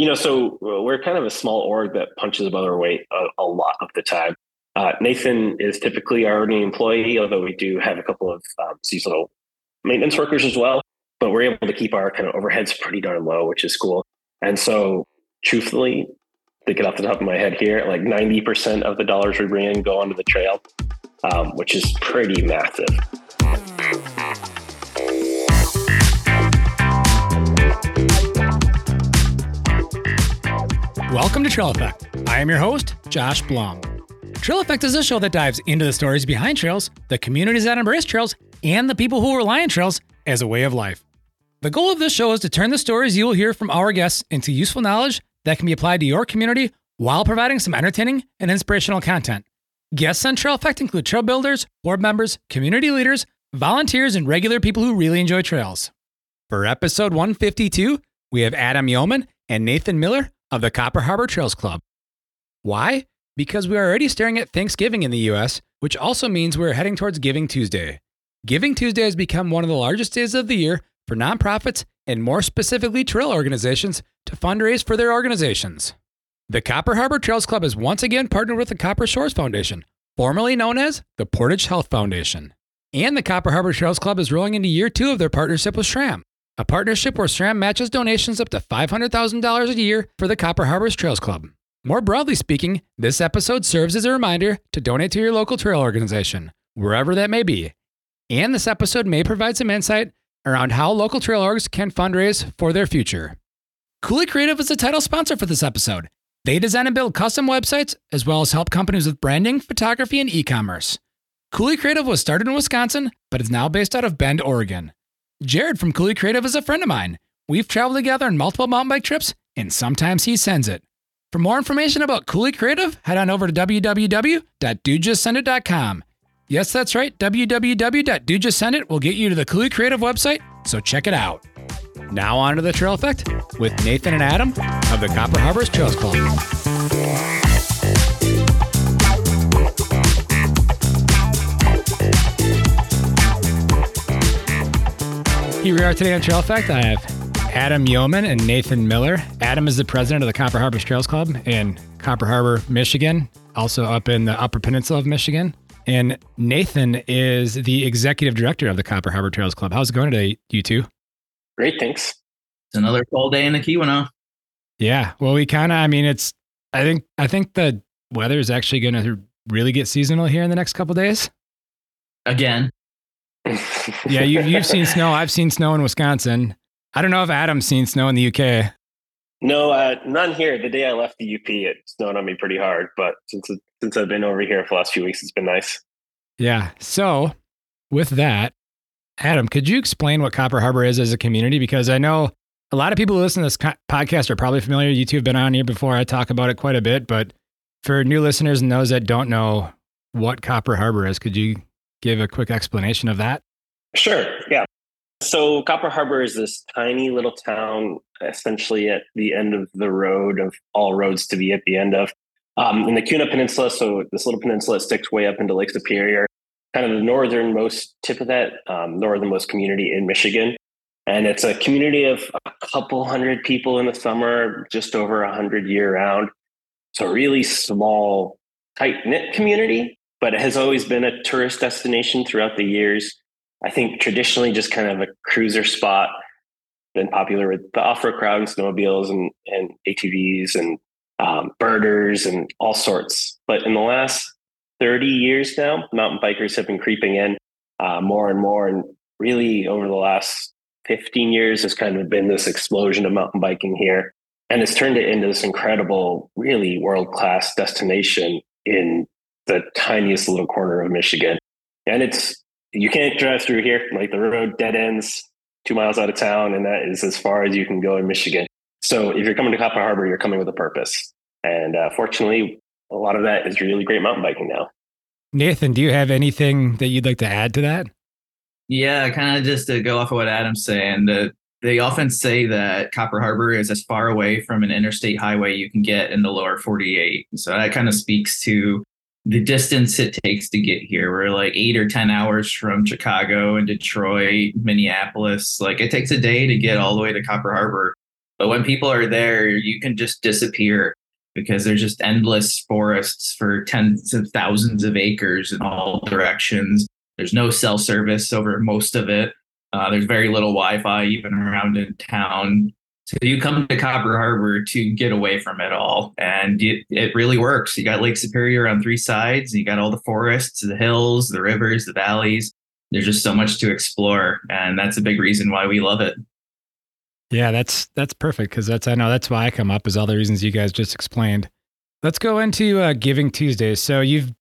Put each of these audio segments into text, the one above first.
You know, so uh, we're kind of a small org that punches above our weight a, a lot of the time. Uh, Nathan is typically our only employee, although we do have a couple of um, seasonal maintenance workers as well. But we're able to keep our kind of overheads pretty darn low, which is cool. And so, truthfully, thinking off the top of my head here, like 90% of the dollars we bring in go onto the trail, um, which is pretty massive. Welcome to Trail Effect. I am your host, Josh Blum. Trail Effect is a show that dives into the stories behind trails, the communities that embrace trails, and the people who rely on trails as a way of life. The goal of this show is to turn the stories you will hear from our guests into useful knowledge that can be applied to your community while providing some entertaining and inspirational content. Guests on Trail Effect include trail builders, board members, community leaders, volunteers, and regular people who really enjoy trails. For episode 152, we have Adam Yeoman and Nathan Miller of the Copper Harbor Trails Club. Why? Because we are already staring at Thanksgiving in the US, which also means we're heading towards Giving Tuesday. Giving Tuesday has become one of the largest days of the year for nonprofits and more specifically trail organizations to fundraise for their organizations. The Copper Harbor Trails Club has once again partnered with the Copper Shores Foundation, formerly known as the Portage Health Foundation. And the Copper Harbor Trails Club is rolling into year two of their partnership with SRAM, a partnership where SRAM matches donations up to $500,000 a year for the Copper Harbors Trails Club. More broadly speaking, this episode serves as a reminder to donate to your local trail organization, wherever that may be. And this episode may provide some insight around how local trail orgs can fundraise for their future. Coulee Creative is the title sponsor for this episode. They design and build custom websites as well as help companies with branding, photography, and e commerce. Coulee Creative was started in Wisconsin, but is now based out of Bend, Oregon. Jared from Coulee Creative is a friend of mine. We've traveled together on multiple mountain bike trips, and sometimes he sends it. For more information about Coulee Creative, head on over to www.dudejustsendit.com. Yes, that's right. www.dudejustsendit will get you to the Coulee Creative website, so check it out. Now on to the Trail Effect with Nathan and Adam of the Copper Harbors Trails Club. Here we are today on Trail Effect. I have Adam Yeoman and Nathan Miller. Adam is the president of the Copper Harbor Trails Club in Copper Harbor, Michigan, also up in the Upper Peninsula of Michigan. And Nathan is the executive director of the Copper Harbor Trails Club. How's it going today, you two? Great, thanks. It's another cold day in the Keweenaw. Yeah. Well, we kind of, I mean, it's, I think, I think the weather is actually going to really get seasonal here in the next couple days. Again. Yeah, you, you've seen snow. I've seen snow in Wisconsin. I don't know if Adam's seen snow in the UK. No, uh, none here. The day I left the UP, it snowed on me pretty hard. But since since I've been over here for the last few weeks, it's been nice. Yeah. So, with that, Adam, could you explain what Copper Harbor is as a community? Because I know a lot of people who listen to this podcast are probably familiar. You two have been on here before. I talk about it quite a bit. But for new listeners and those that don't know what Copper Harbor is, could you give a quick explanation of that? Sure. Yeah. So Copper Harbor is this tiny little town, essentially at the end of the road of all roads to be at the end of. Um, in the Keweenaw Peninsula, so this little peninsula sticks way up into Lake Superior, kind of the northernmost tip of that, um, northernmost community in Michigan. And it's a community of a couple hundred people in the summer, just over a hundred year round. So a really small, tight knit community but it has always been a tourist destination throughout the years. I think traditionally just kind of a cruiser spot, been popular with the off-road crowd and snowmobiles and, and ATVs and um, birders and all sorts. But in the last 30 years now, mountain bikers have been creeping in uh, more and more. And really over the last 15 years has kind of been this explosion of mountain biking here. And it's turned it into this incredible, really world-class destination in the tiniest little corner of Michigan. And it's, you can't drive through here. Like the road dead ends two miles out of town, and that is as far as you can go in Michigan. So if you're coming to Copper Harbor, you're coming with a purpose. And uh, fortunately, a lot of that is really great mountain biking now. Nathan, do you have anything that you'd like to add to that? Yeah, kind of just to go off of what Adam's saying, that they often say that Copper Harbor is as far away from an interstate highway you can get in the lower 48. So that kind of speaks to the distance it takes to get here. We're like eight or 10 hours from Chicago and Detroit, Minneapolis. Like it takes a day to get all the way to Copper Harbor. But when people are there, you can just disappear because there's just endless forests for tens of thousands of acres in all directions. There's no cell service over most of it. Uh, there's very little Wi-Fi even around in town. So you come to Copper Harbor to get away from it all, and it, it really works. You got Lake Superior on three sides. You got all the forests, the hills, the rivers, the valleys. There's just so much to explore, and that's a big reason why we love it. Yeah, that's that's perfect because that's I know that's why I come up is all the reasons you guys just explained. Let's go into uh, Giving Tuesdays. So you've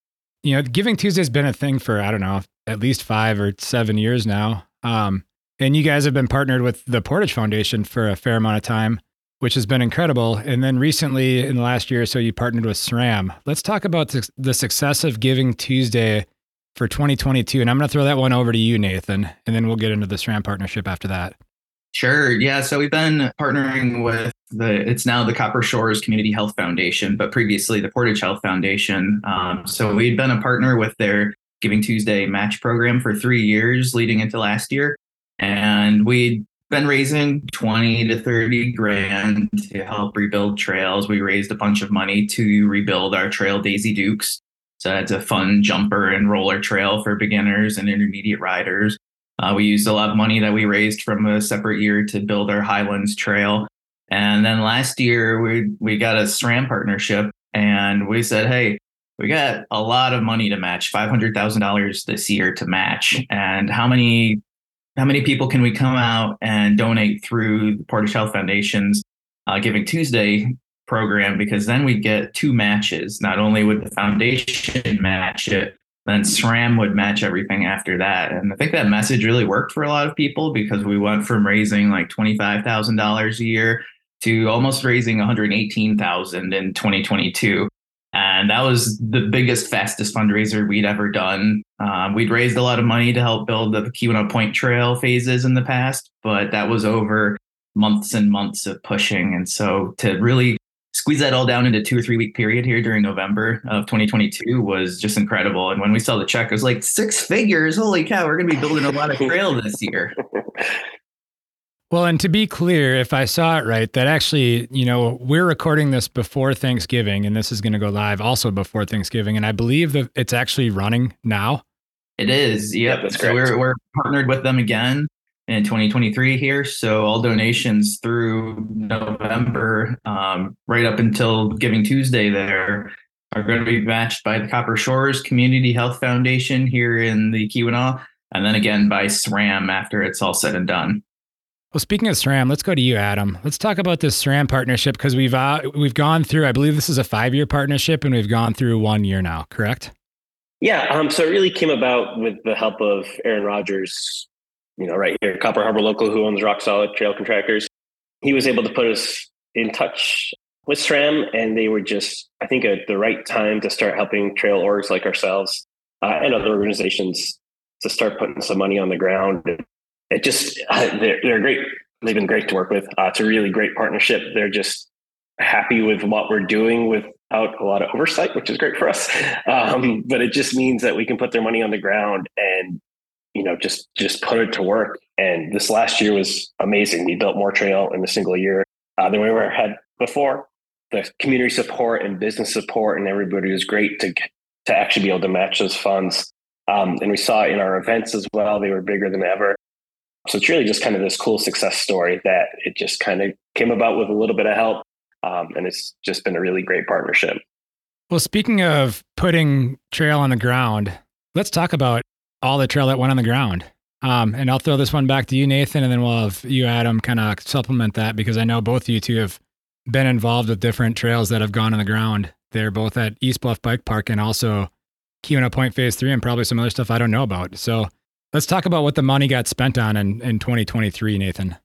you know Giving Tuesday's been a thing for I don't know at least five or seven years now, um, and you guys have been partnered with the Portage Foundation for a fair amount of time, which has been incredible. And then recently, in the last year or so, you partnered with SRAM. Let's talk about the success of Giving Tuesday for 2022, and I'm going to throw that one over to you, Nathan, and then we'll get into the SRAM partnership after that. Sure. Yeah. So we've been partnering with the, it's now the Copper Shores Community Health Foundation, but previously the Portage Health Foundation. Um, so we'd been a partner with their Giving Tuesday match program for three years leading into last year. And we'd been raising 20 to 30 grand to help rebuild trails. We raised a bunch of money to rebuild our trail Daisy Dukes. So it's a fun jumper and roller trail for beginners and intermediate riders. Uh, we used a lot of money that we raised from a separate year to build our Highlands Trail. And then last year we we got a SRAM partnership and we said, hey, we got a lot of money to match, five hundred thousand dollars this year to match. And how many how many people can we come out and donate through the Portage Health Foundation's uh, Giving Tuesday program? Because then we get two matches. Not only would the foundation match it, then SRAM would match everything after that. And I think that message really worked for a lot of people because we went from raising like $25,000 a year to almost raising 118,000 in 2022. And that was the biggest, fastest fundraiser we'd ever done. Um, we'd raised a lot of money to help build the Keweenaw Point Trail phases in the past, but that was over months and months of pushing. And so to really squeeze that all down into two or three week period here during November of 2022 was just incredible. And when we saw the check, it was like six figures. Holy cow, we're going to be building a lot of trail this year. Well, and to be clear, if I saw it right, that actually, you know, we're recording this before Thanksgiving and this is going to go live also before Thanksgiving. And I believe that it's actually running now. It is. Yep. yep so we're, we're partnered with them again in 2023 here. So all donations through November, um, right up until Giving Tuesday, there are going to be matched by the Copper Shores Community Health Foundation here in the Keweenaw, and then again by SRAM after it's all said and done. Well, speaking of SRAM, let's go to you, Adam. Let's talk about this SRAM partnership because we've uh, we've gone through. I believe this is a five year partnership, and we've gone through one year now. Correct? Yeah. Um, so it really came about with the help of Aaron Rogers, you know, right here, Copper Harbor Local, who owns Rock Solid Trail Contractors. He was able to put us in touch with SRAM, and they were just, I think, at the right time to start helping trail orgs like ourselves uh, and other organizations to start putting some money on the ground. It just, uh, they're, they're great. They've been great to work with. Uh, it's a really great partnership. They're just happy with what we're doing without a lot of oversight, which is great for us. Um, but it just means that we can put their money on the ground and you know just just put it to work and this last year was amazing we built more trail in a single year uh, than we ever had before the community support and business support and everybody was great to to actually be able to match those funds um, and we saw in our events as well they were bigger than ever so it's really just kind of this cool success story that it just kind of came about with a little bit of help um, and it's just been a really great partnership well speaking of putting trail on the ground let's talk about all the trail that went on the ground. Um, and I'll throw this one back to you, Nathan, and then we'll have you, Adam, kind of supplement that because I know both of you two have been involved with different trails that have gone on the ground. They're both at East Bluff Bike Park and also Keweenaw Point Phase 3 and probably some other stuff I don't know about. So let's talk about what the money got spent on in, in 2023, Nathan.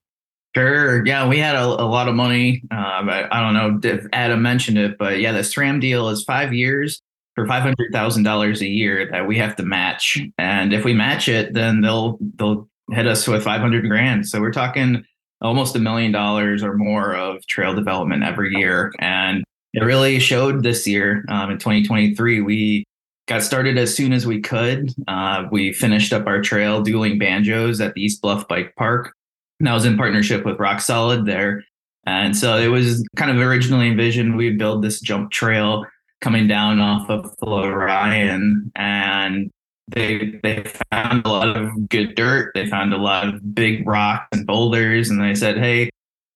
Sure. Yeah, we had a, a lot of money. Um, I, I, don't know if Adam mentioned it, but yeah, the SRAM deal is five years for five hundred thousand dollars a year that we have to match, and if we match it, then they'll they'll hit us with five hundred grand. So we're talking almost a million dollars or more of trail development every year, and it really showed this year um, in 2023. We got started as soon as we could. Uh, we finished up our trail dueling banjos at the East Bluff Bike Park. And that was in partnership with Rock Solid there And so it was kind of originally envisioned we'd build this jump trail coming down off of Florian and they they found a lot of good dirt. They found a lot of big rocks and boulders, and they said, "Hey,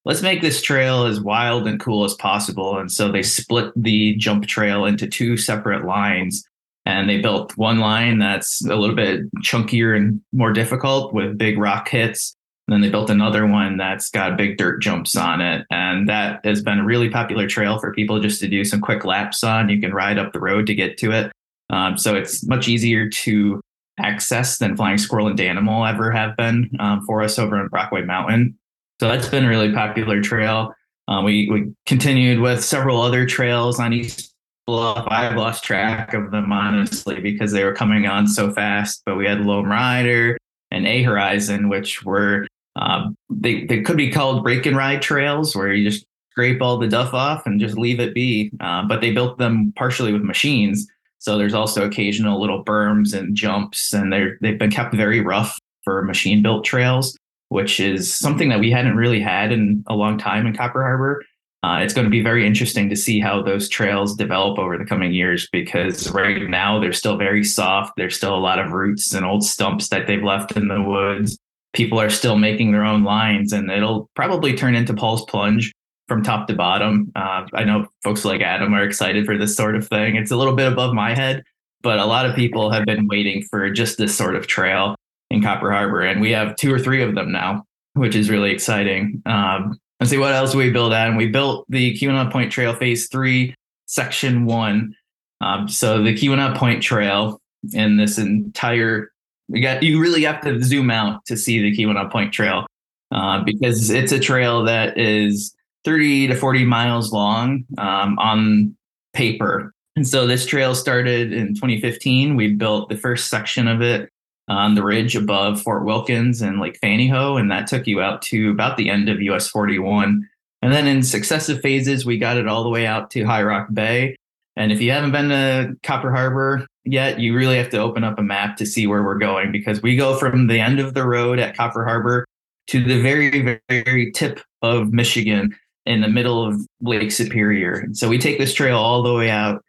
let's make this trail as wild and cool as possible." And so they split the jump trail into two separate lines, and they built one line that's a little bit chunkier and more difficult with big rock hits. And then they built another one that's got big dirt jumps on it. And that has been a really popular trail for people just to do some quick laps on. You can ride up the road to get to it. Um, so it's much easier to access than Flying Squirrel and Danimal ever have been um, for us over in Brockway Mountain. So that's been a really popular trail. Uh, we, we continued with several other trails on East Bluff. I've lost track of them honestly because they were coming on so fast. But we had Lone Rider and A Horizon, which were um, they they could be called rake and ride trails, where you just scrape all the duff off and just leave it be. Uh, but they built them partially with machines. So there's also occasional little berms and jumps, and they're they've been kept very rough for machine built trails, which is something that we hadn't really had in a long time in Copper Harbor. Uh, it's going to be very interesting to see how those trails develop over the coming years because right now they're still very soft. There's still a lot of roots and old stumps that they've left in the woods. People are still making their own lines, and it'll probably turn into Paul's Plunge from top to bottom. Uh, I know folks like Adam are excited for this sort of thing. It's a little bit above my head, but a lot of people have been waiting for just this sort of trail in Copper Harbor, and we have two or three of them now, which is really exciting. Um, let's see what else we built at, and we built the Keweenaw Point Trail Phase Three, Section One. Um, so the Keweenaw Point Trail and this entire you got you really have to zoom out to see the Keweenaw Point Trail uh, because it's a trail that is 30 to 40 miles long um, on paper. And so this trail started in 2015. We built the first section of it on the ridge above Fort Wilkins and Lake Fanny Hooe, and that took you out to about the end of US 41. And then in successive phases, we got it all the way out to High Rock Bay. And if you haven't been to Copper Harbor yet, you really have to open up a map to see where we're going because we go from the end of the road at Copper Harbor to the very, very tip of Michigan in the middle of Lake Superior. And so we take this trail all the way out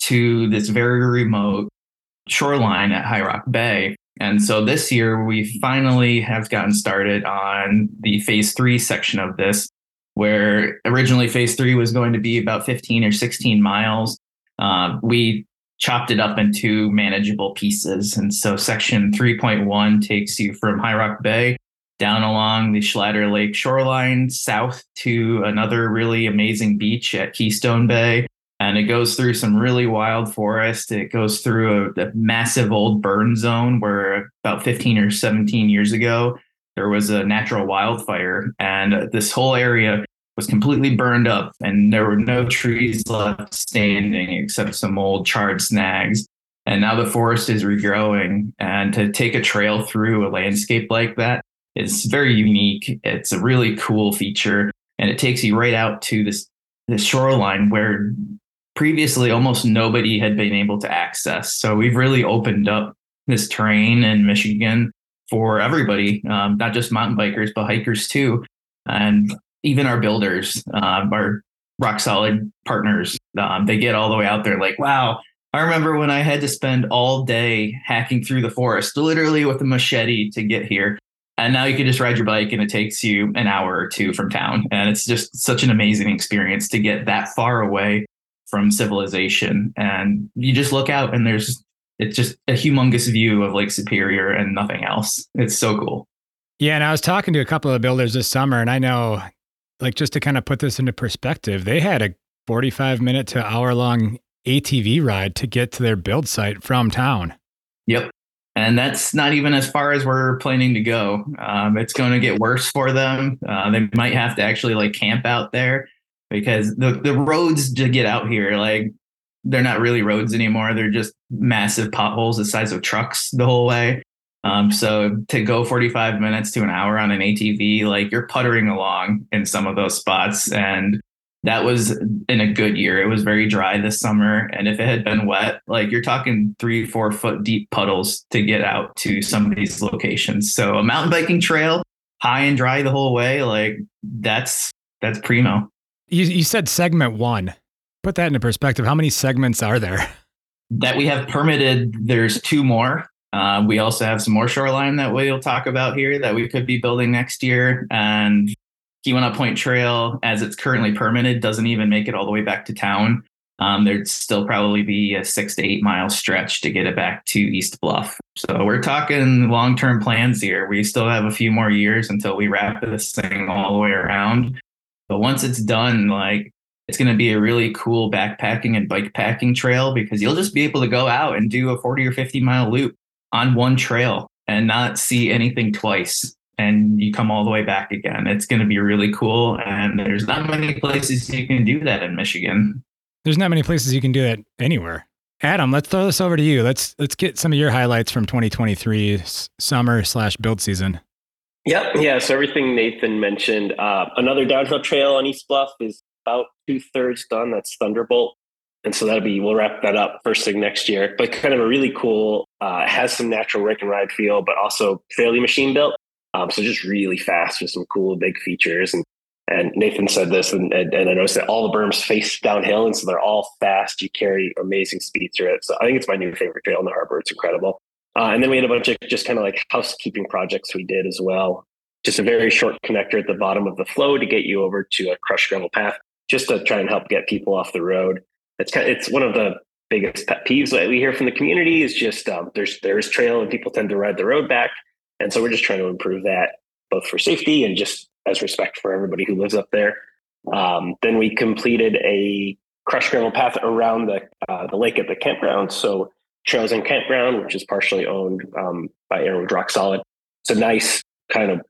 to this very remote shoreline at High Rock Bay. And so this year we finally have gotten started on the phase three section of this, where originally phase three was going to be about 15 or 16 miles. Uh, we chopped it up into manageable pieces. And so section 3.1 takes you from High Rock Bay down along the Schlatter Lake shoreline, south to another really amazing beach at Keystone Bay. And it goes through some really wild forest. It goes through a, a massive old burn zone where about 15 or 17 years ago, there was a natural wildfire. And this whole area was completely burned up, and there were no trees left standing except some old charred snags. And now the forest is regrowing. And to take a trail through a landscape like that is very unique. It's a really cool feature, and it takes you right out to this this shoreline where previously almost nobody had been able to access. So we've really opened up this terrain in Michigan for everybody, um, not just mountain bikers, but hikers too, and even our builders, uh, our rock solid partners. Um, they get all the way out there, like, wow. I remember when I had to spend all day hacking through the forest, literally with a machete to get here. And now you can just ride your bike and it takes you an hour or two from town. And it's just such an amazing experience to get that far away from civilization. And you just look out and there's it's just a humongous view of Lake Superior and nothing else. It's so cool. Yeah, and I was talking to a couple of builders this summer, and I know, like, just to kind of put this into perspective, they had a 45 minute to hour long ATV ride to get to their build site from town. Yep and that's not even as far as we're planning to go. Um, it's going to get worse for them. Uh, they might have to actually like camp out there because the the roads to get out here, like they're not really roads anymore. They're just massive potholes the size of trucks the whole way. Um, so to go 45 minutes to an hour on an ATV, like you're puttering along in some of those spots, and that was in a good year. It was very dry this summer. And if it had been wet, like you're talking three, four foot deep puddles to get out to some of these locations. So a mountain biking trail, high and dry the whole way, like that's that's primo. You, you said segment one. Put that into perspective. How many segments are there? That we have permitted, there's two more. Uh, we also have some more shoreline that we'll talk about here that we could be building next year. And Keweenaw Point Trail, as it's currently permitted, doesn't even make it all the way back to town. Um, there'd still probably be a six to eight mile stretch to get it back to East Bluff. So we're talking long term plans here. We still have a few more years until we wrap this thing all the way around. But once it's done, like it's going to be a really cool backpacking and bike packing trail because you'll just be able to go out and do a 40 or 50 mile loop on one trail and not see anything twice and you come all the way back again. It's going to be really cool. And there's not many places you can do that in Michigan. There's not many places you can do that anywhere. Adam, let's throw this over to you. Let's let's get some of your highlights from 2023 summer slash build season. Yep. Yeah. So everything Nathan mentioned. Uh, another downhill trail on East Bluff is about two thirds done. That's Thunderbolt. And so that'll be, we'll wrap that up first thing next year. But kind of a really cool, uh, has some natural rake and ride feel, but also fairly machine built. Um, so just really fast with some cool big features. And and Nathan said this, and, and, and, I noticed that all the berms face downhill, and so they're all fast. You carry amazing speed through it. So I think it's my new favorite trail in the harbor. It's incredible. Uh, and then we had a bunch of just kind of like housekeeping projects we did as well. Just a very short connector at the bottom of the flow to get you over to a crushed gravel path, just to try and help get people off the road. It's kind of, it's one of the biggest pet peeves that we hear from the community is just um, there's there's trail and people tend to ride the road back, and so we're just trying to improve that both for safety and just as respect for everybody who lives up there. Um, then we completed a crushed gravel path around the uh, the lake at the campground. So Trails and Campground, which is partially owned um, by Airwood Rock Solid. It's a nice kind of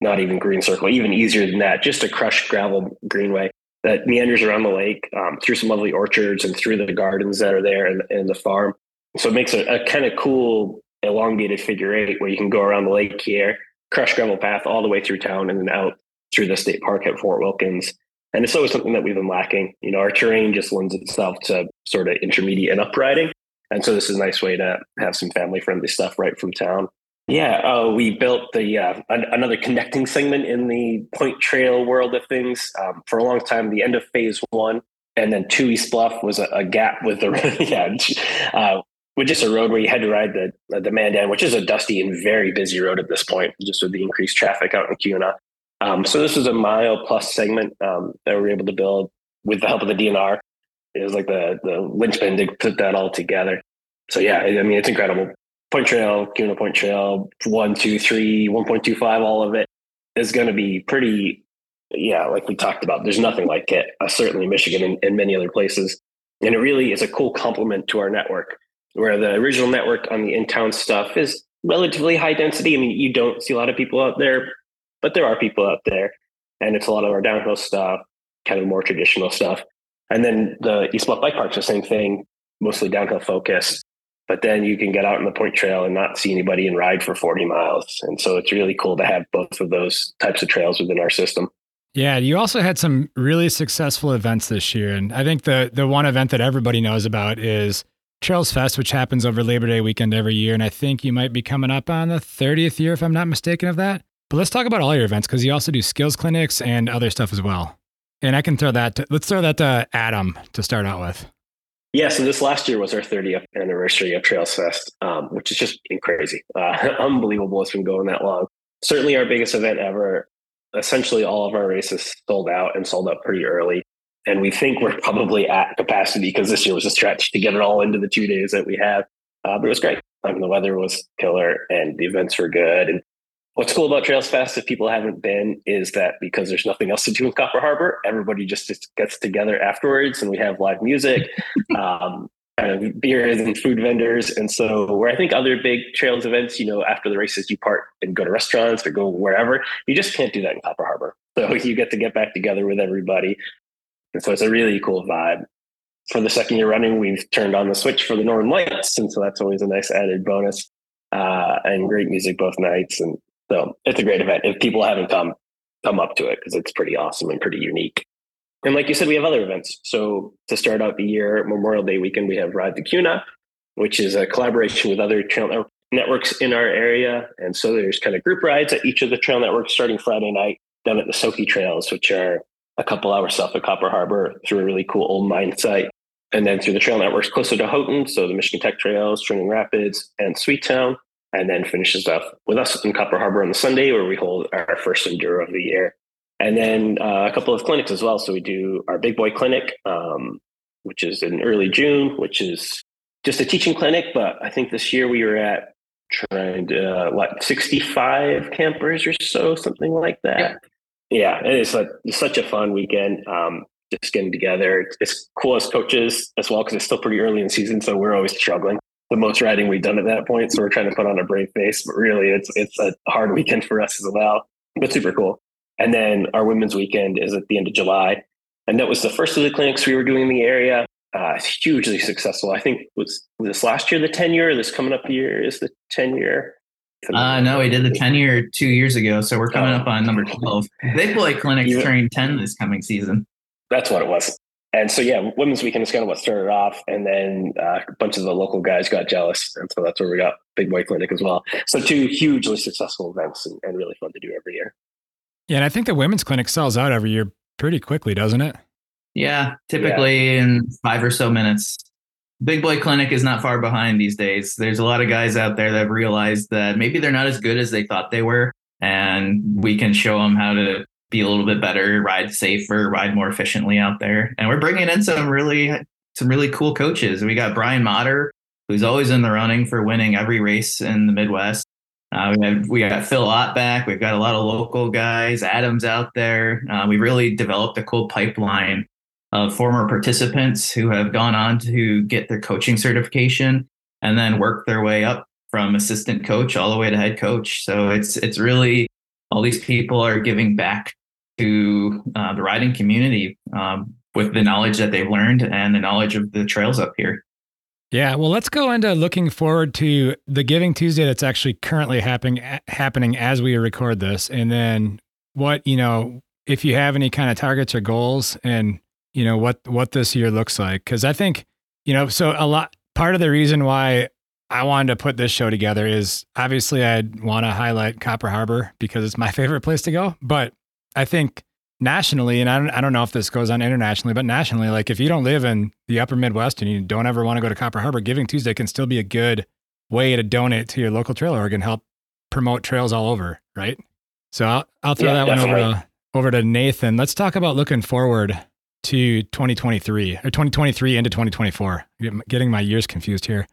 not even green circle, even easier than that, just a crushed gravel greenway that meanders around the lake um, through some lovely orchards and through the gardens that are there and, and the farm. So it makes a, a kind of cool elongated figure eight where you can go around the lake here, crushed gravel path all the way through town and then out through the state park at Fort Wilkins. And it's always something that we've been lacking. You know, our terrain just lends itself to sort of intermediate and upriding. And so this is a nice way to have some family friendly stuff right from town. Yeah, uh, we built the uh, another connecting segment in the Point Trail world of things. Um, for a long time, the end of phase one and then two East Bluff was a, a gap with the yeah, uh, with just a road where you had to ride the the Mandan, which is a dusty and very busy road at this point, just with the increased traffic out in Keweenaw. Um, so this was a mile plus segment um, that we were able to build with the help of the DNR. It was like the the linchpin to put that all together. So yeah, I mean it's incredible. Point Trail, Keweenaw Point Trail, one, two, three, 1.25, all of it is going to be pretty, yeah, like we talked about. There's nothing like it, uh, certainly Michigan and, and many other places. And it really is a cool complement to our network, where the original network on the in town stuff is relatively high density. I mean, you don't see a lot of people out there but there are people out there, and it's a lot of our downhill stuff, kind of more traditional stuff. And then the East Bluff Bike Park's the same thing, mostly downhill focused. But then you can get out in the point trail and not see anybody and ride for 40 miles. And so it's really cool to have both of those types of trails within our system. Yeah, you also had some really successful events this year. And I think the the one event that everybody knows about is Trails Fest, which happens over Labor Day weekend every year. And I think you might be coming up on the 30th year, if I'm not mistaken, of that. But let's talk about all your events because you also do skills clinics and other stuff as well. And I can throw that. To, let's throw that to Adam to start out with. Yeah, so this last year was our 30th anniversary of Trails Fest, um, which is just crazy, uh, unbelievable. It's been going that long. Certainly our biggest event ever. Essentially, all of our races sold out and sold out pretty early. And we think we're probably at capacity because this year was a stretch to get it all into the two days that we have. Uh, but it was great. I mean, the weather was killer and the events were good. And What's cool about Trails Fest, if people haven't been, is that because there's nothing else to do in Copper Harbor, everybody just, just gets together afterwards and we have live music, um, kind of beers and food vendors. And so, where I think other big trails events, you know, after the races, you part and go to restaurants or go wherever, you just can't do that in Copper Harbor. So, you get to get back together with everybody. And so, it's a really cool vibe. For the second year running, we've turned on the switch for the Northern Lights. And so, that's always a nice added bonus. Uh, and great music both nights. And so it's a great event. If people haven't come, come up to it because it's pretty awesome and pretty unique. And like you said, we have other events. So to start out the year, Memorial Day weekend, we have Ride the Keweenaw, which is a collaboration with other trail networks in our area. And so there's kind of group rides at each of the trail networks starting Friday night down at the Soki Trails, which are a couple hours south of Copper Harbor through a really cool old mine site. And then through the trail networks closer to Houghton, so the Michigan Tech Trails, Churning Rapids, and Swedetown, and then finishes up with us in Copper Harbor on the Sunday, where we hold our first enduro of the year. And then uh, a couple of clinics as well. So we do our Big Boy Clinic, um, which is in early June, which is just a teaching clinic. But I think this year we were at trying to, uh, what, 65 campers or so, something like that. Yeah yeah, it is a, it's such a fun weekend. Um, just getting together. It's cool as coaches as well because it's still pretty early in the season, so we're always struggling. The most riding we've done at that point, so we're trying to put on a brave face. But really, it's it's a hard weekend for us as well, but super cool. And then our women's weekend is at the end of July, and that was the first of the clinics we were doing in the area. Uh, hugely successful. I think was, was this last year the ten year. This coming up year is the ten year. Uh, no, we did the 10 year two years ago. So we're coming oh. up on number 12. Big Boy Clinic's yeah. turning 10 this coming season. That's what it was. And so, yeah, Women's Weekend is kind of what started off. And then uh, a bunch of the local guys got jealous. And so that's where we got Big Boy Clinic as well. So, two hugely successful events and, and really fun to do every year. Yeah. And I think the Women's Clinic sells out every year pretty quickly, doesn't it? Yeah. Typically yeah. in five or so minutes. Big Boy Clinic is not far behind these days. There's a lot of guys out there that have realized that maybe they're not as good as they thought they were. And we can show them how to be a little bit better, ride safer, ride more efficiently out there. And we're bringing in some really, some really cool coaches. We got Brian Matter, who's always in the running for winning every race in the Midwest. Uh, we have we got Phil Ott back. We've got a lot of local guys. Adams out there. Uh, we really developed a cool pipeline of former participants who have gone on to get their coaching certification and then work their way up from assistant coach all the way to head coach. So it's it's really all these people are giving back to uh, the riding community um, with the knowledge that they've learned and the knowledge of the trails up here. Yeah, well, let's go into looking forward to the Giving Tuesday that's actually currently happening happening as we record this, and then what you know if you have any kind of targets or goals and you know what what this year looks like because I think you know so a lot part of the reason why I wanted to put this show together is obviously I'd want to highlight Copper Harbor because it's my favorite place to go, but I think nationally, and I don't, I don't know if this goes on internationally, but nationally, like if you don't live in the upper Midwest and you don't ever want to go to Copper Harbor, Giving Tuesday can still be a good way to donate to your local trail org and help promote trails all over, right? So I'll, I'll throw yeah, that definitely. one over to, over to Nathan. Let's talk about looking forward to 2023 or 2023 into 2024. Getting my years confused here.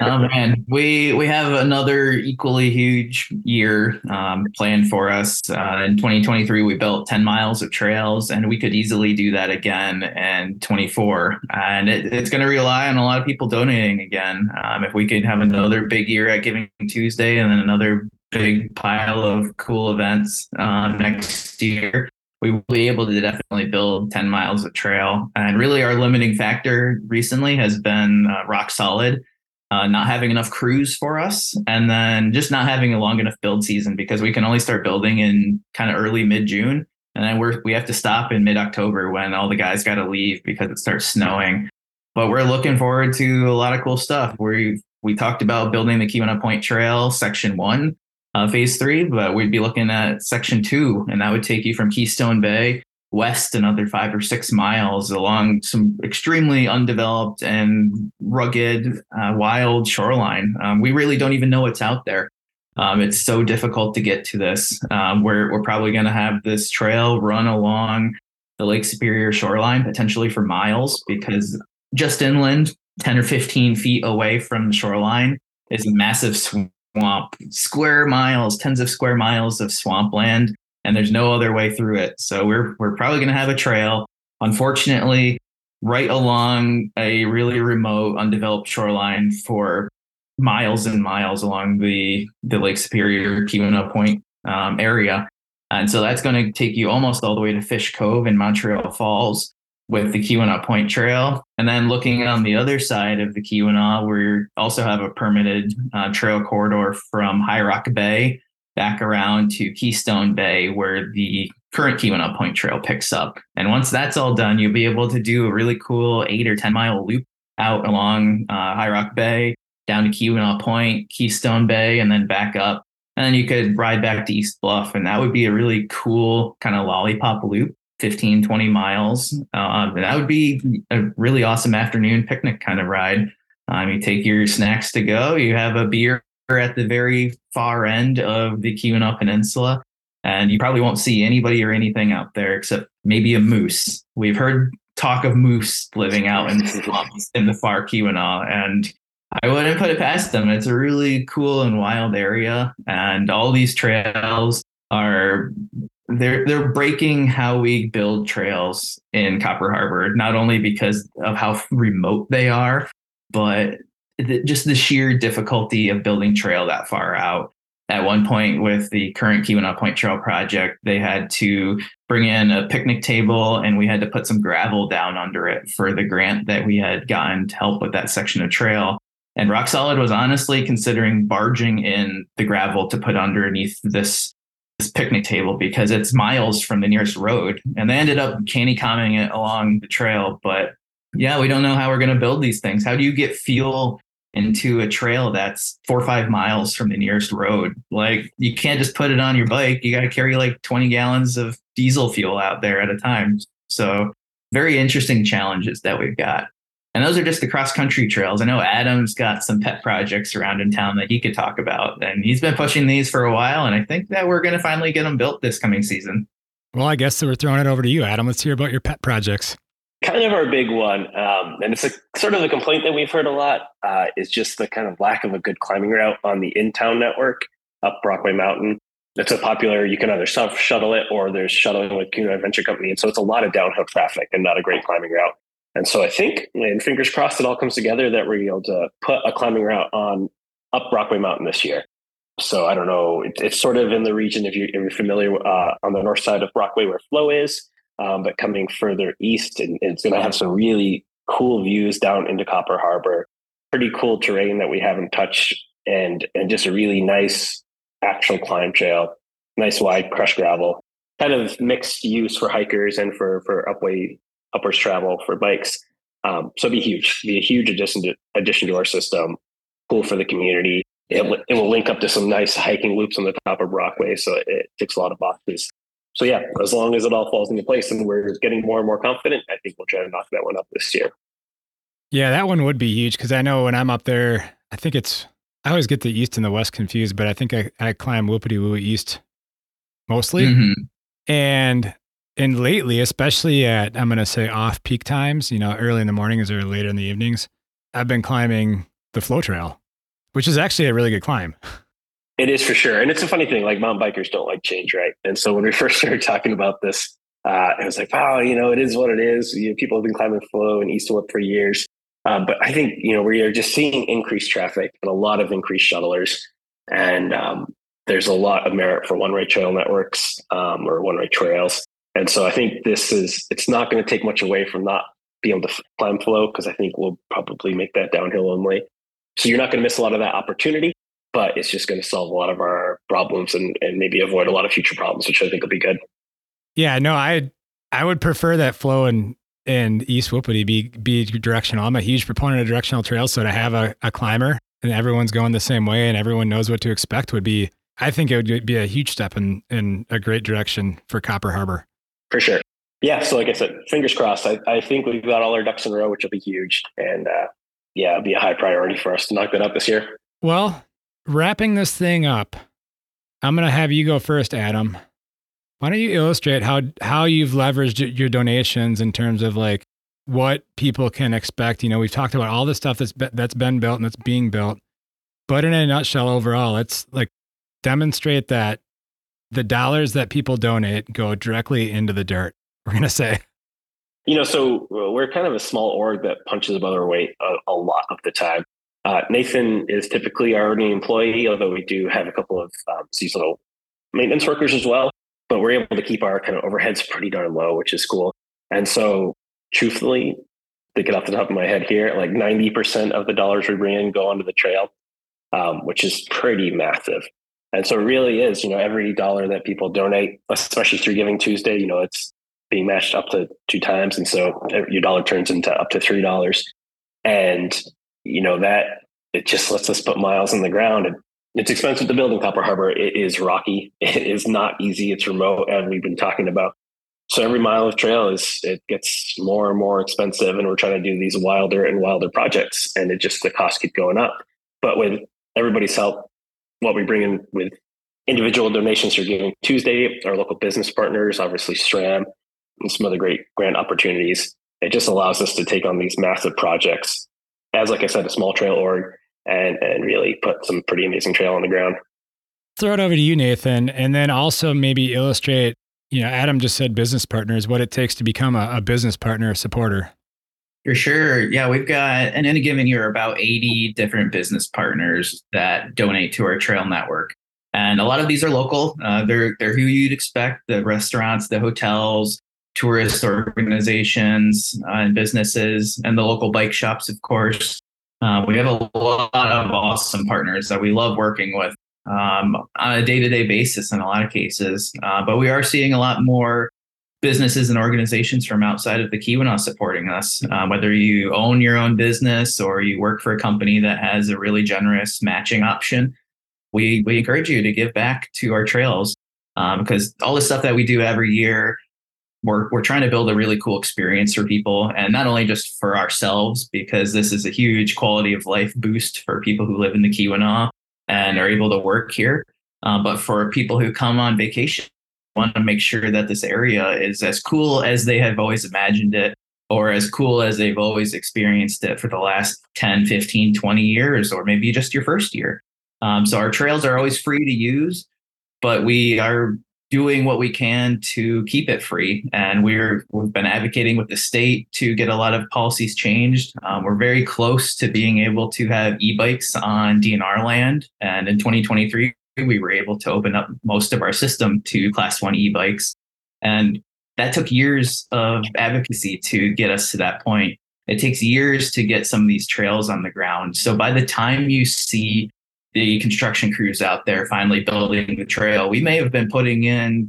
Oh man, we we have another equally huge year um, planned for us. Uh, in 2023, we built 10 miles of trails, and we could easily do that again in 24. And it, it's going to rely on a lot of people donating again. Um, if we could have another big year at Giving Tuesday, and then another big pile of cool events uh, next year, we will be able to definitely build 10 miles of trail. And really, our limiting factor recently has been uh, rock solid, uh, not having enough crews for us, and then just not having a long enough build season because we can only start building in kind of early mid June. And then we're, we have to stop in mid October when all the guys got to leave because it starts snowing. But we're looking forward to a lot of cool stuff. We we talked about building the Keweenaw Point Trail section one uh, phase three, but we'd be looking at section two, and that would take you from Keystone Bay west another five or six miles along some extremely undeveloped and rugged, uh, wild shoreline. Um, we really don't even know what's out there. Um, it's so difficult to get to this. Um, we're, we're probably going to have this trail run along the Lake Superior shoreline potentially for miles because just inland, 10 or 15 feet away from the shoreline, is a massive swamp, square miles, tens of square miles of swampland, and there's no other way through it. So we're we're probably going to have a trail. Unfortunately, right along a really remote, undeveloped shoreline for miles and miles along the the Lake Superior Keweenaw Point um, area. And so that's going to take you almost all the way to Fish Cove in Montreal Falls with the Keweenaw Point Trail. And then looking on the other side of the Keweenaw, we also have a permitted uh, trail corridor from High Rock Bay back around to Keystone Bay, where the current Keweenaw Point Trail picks up. And once that's all done, you'll be able to do a really cool eight or 10 mile loop out along uh, High Rock Bay, down to Keweenaw Point, Keystone Bay, and then back up. And then you could ride back to East Bluff. And that would be a really cool kind of lollipop loop 15, 20 miles. Um, that would be a really awesome afternoon picnic kind of ride. Um, you take your snacks to go, you have a beer at the very far end of the Keweenaw Peninsula, and you probably won't see anybody or anything out there except maybe a moose. We've heard talk of moose living out in the in the far Keweenaw, and I wouldn't put it past them. It's a really cool and wild area, and all these trails are they're they're breaking how we build trails in Copper Harbor. Not only because of how remote they are, but the, just the sheer difficulty of building trail that far out. At one point, with the current Keweenaw Point Trail project, they had to bring in a picnic table and we had to put some gravel down under it for the grant that we had gotten to help with that section of trail. And Rock Solid was honestly considering barging in the gravel to put underneath this this picnic table because it's miles from the nearest road. And they ended up candy combing it along the trail. But yeah, we don't know how we're going to build these things. How do you get fuel into a trail that's four or five miles from the nearest road. Like you can't just put it on your bike. You got to carry like 20 gallons of diesel fuel out there at a time. So very interesting challenges that we've got. And those are just the cross country trails. I know Adam's got some pet projects around in town that he could talk about. And he's been pushing these for a while. And I think that we're going to finally get them built this coming season. Well, I guess we're throwing it over to you, Adam. Let's hear about your pet projects kind of our big one, um, and it's a, sort of a complaint that we've heard a lot, uh, is just the kind of lack of a good climbing route on the in-town network up Brockway Mountain. It's a popular, you can either self shuttle it or there's shuttling with Keweenaw Adventure Company. And so it's a lot of downhill traffic and not a great climbing route. And so I think, and fingers crossed, it all comes together that we're able to put a climbing route on up Brockway Mountain this year. So I don't know, it, it's sort of in the region, if, you, you're familiar uh, on the north side of Brockway where Flow is, um, but coming further east, and, and it's going to have some really cool views down into Copper Harbor. Pretty cool terrain that we haven't touched, and and just a really nice actual climb trail, nice wide crushed gravel, kind of mixed use for hikers and for for upway uppers travel for bikes. Um, so it'd be huge, be a huge addition to addition to our system. Cool for the community. It, it will link up to some nice hiking loops on the top of Brockway, so it ticks a lot of boxes so yeah, as long as it all falls into place and we're getting more and more confident, I think we'll try to knock that one up this year. Yeah, that one would be huge because I know when I'm up there, I think it's I always get the east and the west confused, but I think I, I climb Whoopity Woo East mostly. Mm-hmm. And and lately, especially at I'm gonna say off peak times, you know, early in the mornings or later in the evenings, I've been climbing the flow trail, which is actually a really good climb. It is for sure. And it's a funny thing, like mountain bikers don't like change, right? And so when we first started talking about this, uh, it was like, oh, you know, it is what it is. You know, people have been climbing flow and east for years. Um, but I think, you know, we are just seeing increased traffic and a lot of increased shuttlers. And um, there's a lot of merit for one way trail networks um, or one way trails. And so I think this is, it's not going to take much away from not being able to climb flow because I think we'll probably make that downhill only. So you're not going to miss a lot of that opportunity but it's just going to solve a lot of our problems and, and maybe avoid a lot of future problems, which I think will be good. Yeah, no, I I would prefer that flow and and East Whoopity be be directional. I'm a huge proponent of directional trails, so to have a, a climber and everyone's going the same way and everyone knows what to expect would be I think it would be a huge step in in a great direction for Copper Harbor. For sure. Yeah. So like I said, fingers crossed. I, I think we've got all our ducks in a row, which will be huge. And uh, yeah, it'll be a high priority for us to knock that up this year. Well, wrapping this thing up, I'm going to have you go first, Adam. Why don't you illustrate how how you've leveraged your donations in terms of like what people can expect? You know, we've talked about all the stuff that's be, that's been built and that's being built, but in a nutshell, overall, it's like demonstrate that the dollars that people donate go directly into the dirt. We're going to say. You know, so uh, we're kind of a small org that punches above our weight a, a lot of the time. Uh, Nathan is typically our only employee, although we do have a couple of um, seasonal maintenance workers as well. But we're able to keep our kind of overheads pretty darn low, which is cool. And so, truthfully, thinking off the top of my head here, like 90% of the dollars we bring in go onto the trail, um, which is pretty massive. And so, it really is, you know, every dollar that people donate, especially through Giving Tuesday, you know, it's being matched up to two times. And so your dollar turns into up to $3. And you know, that it just lets us put miles in the ground. And it's expensive to build in Copper Harbor. It is rocky. It is not easy. It's remote, and we've been talking about So every mile of trail is it gets more and more expensive, and we're trying to do these wilder and wilder projects, and it just the costs keep going up. But with everybody's help, what we bring in with individual donations are Giving Tuesday, our local business partners, obviously SRAM and some other great grant opportunities, it just allows us to take on these massive projects as, like I said, a small trail org, and and really put some pretty amazing trail on the ground. Throw it over to you, Nathan, and then also maybe illustrate you know, Adam just said business partners, what it takes to become a, a business partner, a supporter. For sure. Yeah, we've got in any given year about 80 different business partners that donate to our trail network. And a lot of these are local. Uh, they're they're who you'd expect: the restaurants, the hotels, tourist organizations, uh, and businesses, and the local bike shops, of course. Uh, we have a lot of awesome partners that we love working with um, on a day to day basis in a lot of cases. Uh, but we are seeing a lot more businesses and organizations from outside of the Keweenaw supporting us. Uh, whether you own your own business or you work for a company that has a really generous matching option, we, we encourage you to give back to our trails um, because all the stuff that we do every year. We're, we're trying to build a really cool experience for people and not only just for ourselves because this is a huge quality of life boost for people who live in the Keweenaw and are able to work here. Uh, but for people who come on vacation, want to make sure that this area is as cool as they have always imagined it or as cool as they've always experienced it for the last 10, 15, 20 years, or maybe just your first year. Um, so our trails are always free to use, but we are doing what we can to keep it free. And we're we've been advocating with the state to get a lot of policies changed. Um, we're very close to being able to have e-bikes on DNR land, and in 2023 we were able to open up most of our system to Class One e-bikes, and that took years of advocacy to get us to that point. It takes years to get some of these trails on the ground. So by the time you see the construction crews out there finally building the trail. We may have been putting in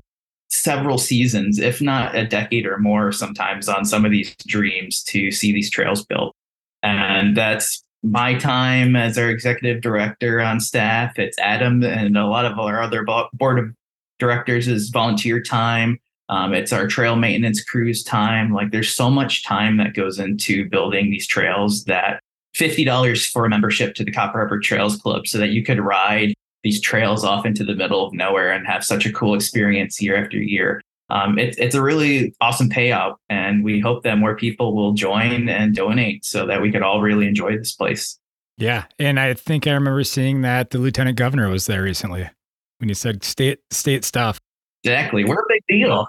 several seasons, if not a decade or more, sometimes on some of these dreams to see these trails built. And that's my time as our executive director on staff. It's Adam and a lot of our other board of directors is volunteer time. Um, it's our trail maintenance crews time. Like there's so much time that goes into building these trails that $50 for a membership to the Copper Harbor Trails Club so that you could ride these trails off into the middle of nowhere and have such a cool experience year after year. Um, it, it's a really awesome payout, and we hope that more people will join and donate so that we could all really enjoy this place. Yeah, and I think I remember seeing that the lieutenant governor was there recently when you said state state stuff. Exactly, what a big deal.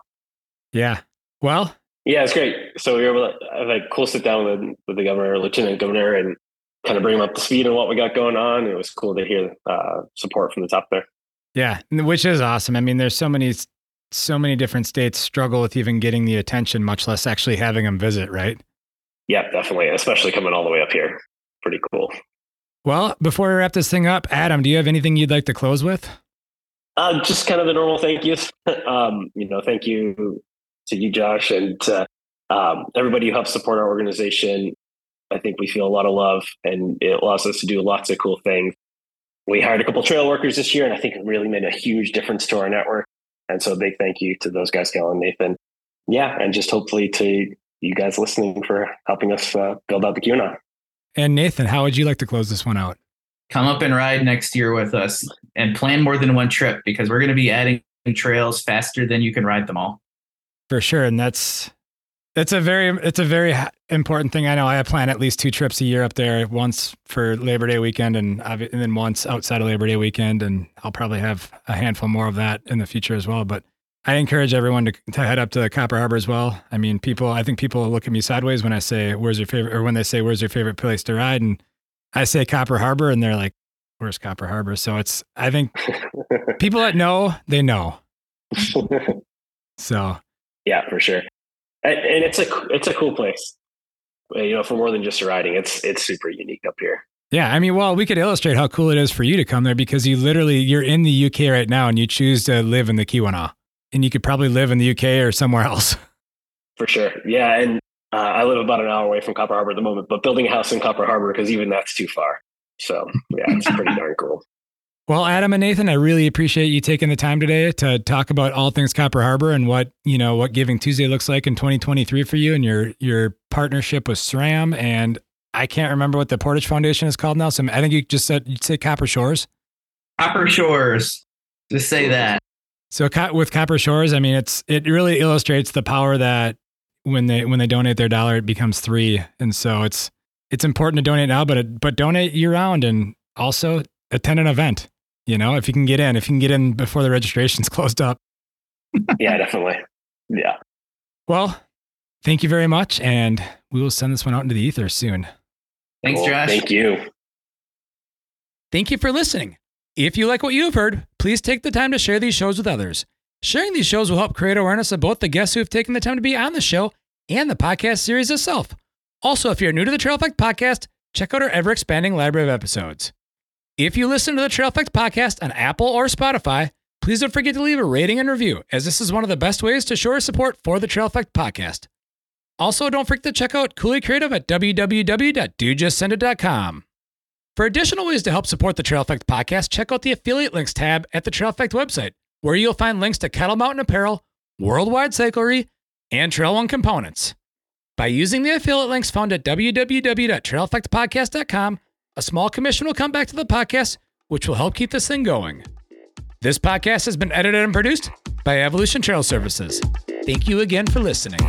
Yeah. Well, yeah, it's great. So we were able to have a cool sit down with, with the governor, lieutenant governor, and kind of bring them up to speed on what we got going on. It was cool to hear uh, support from the top there. Yeah, which is awesome. I mean, there's so many, so many different states struggle with even getting the attention, much less actually having them visit, right? Yeah, definitely. Especially coming all the way up here. Pretty cool. Well, before we wrap this thing up, Adam, do you have anything you'd like to close with? Uh, just kind of the normal thank yous. um, you know, thank you to you, Josh, and to um, everybody who helps support our organization. I think we feel a lot of love, and it allows us to do lots of cool things. We hired a couple trail workers this year, and I think it really made a huge difference to our network. And so, a big thank you to those guys, Gal and Nathan. Yeah, and just hopefully to you guys listening for helping us uh, build out the Keweenaw. And Nathan, how would you like to close this one out? Come up and ride next year with us, and plan more than one trip because we're going to be adding trails faster than you can ride them all for sure. And that's that's a very it's a very important thing. I know I plan at least two trips a year up there. Once for Labor Day weekend, and and then once outside of Labor Day weekend. And I'll probably have a handful more of that in the future as well. But I encourage everyone to, to head up to Copper Harbor as well. I mean, people. I think people look at me sideways when I say, "Where's your favorite?" or when they say, "Where's your favorite place to ride?" and I say Copper Harbor, and they're like, "Where's Copper Harbor?" So it's. I think people that know, they know. so yeah, for sure. And, and it's a it's a cool place. You know, for more than just riding, it's it's super unique up here. Yeah, I mean, well, we could illustrate how cool it is for you to come there because you literally you're in the UK right now and you choose to live in the Keweenaw, and you could probably live in the UK or somewhere else. For sure, yeah, and uh, I live about an hour away from Copper Harbor at the moment, but building a house in Copper Harbor because even that's too far. So yeah, it's pretty darn cool. Well, Adam and Nathan, I really appreciate you taking the time today to talk about all things Copper Harbor and what you know what Giving Tuesday looks like in 2023 for you and your your partnership with SRAM. And I can't remember what the Portage Foundation is called now. So I think you just said you say Copper Shores. Copper Shores. Just say that. So with Copper Shores, I mean, it's it really illustrates the power that when they when they donate their dollar, it becomes three, and so it's it's important to donate now, but it, but donate year round, and also attend an event. You know, if you can get in, if you can get in before the registration's closed up. yeah, definitely. Yeah. Well, thank you very much. And we will send this one out into the ether soon. Thanks, cool. Josh. Thank you. Thank you for listening. If you like what you have heard, please take the time to share these shows with others. Sharing these shows will help create awareness of both the guests who have taken the time to be on the show and the podcast series itself. Also, if you're new to the Trail EAffect podcast, check out our ever expanding library of episodes. If you listen to the Trail EAffect podcast on Apple or Spotify, please don't forget to leave a rating and review, as this is one of the best ways to show our support for the Trail EAffect podcast. Also, don't forget to check out Coulee Creative at www.dudejustsendit.com. For additional ways to help support the Trail EAffect podcast, check out the affiliate links tab at the Trail EAffect website, where you'll find links to KETL Mountain Apparel, Worldwide Cyclery, and Trail One components. By using the affiliate links found at www.traileaffectpodcast.com, a small commission will come back to the podcast, which will help keep this thing going. This podcast has been edited and produced by Evolution Trail Services. Thank you again for listening.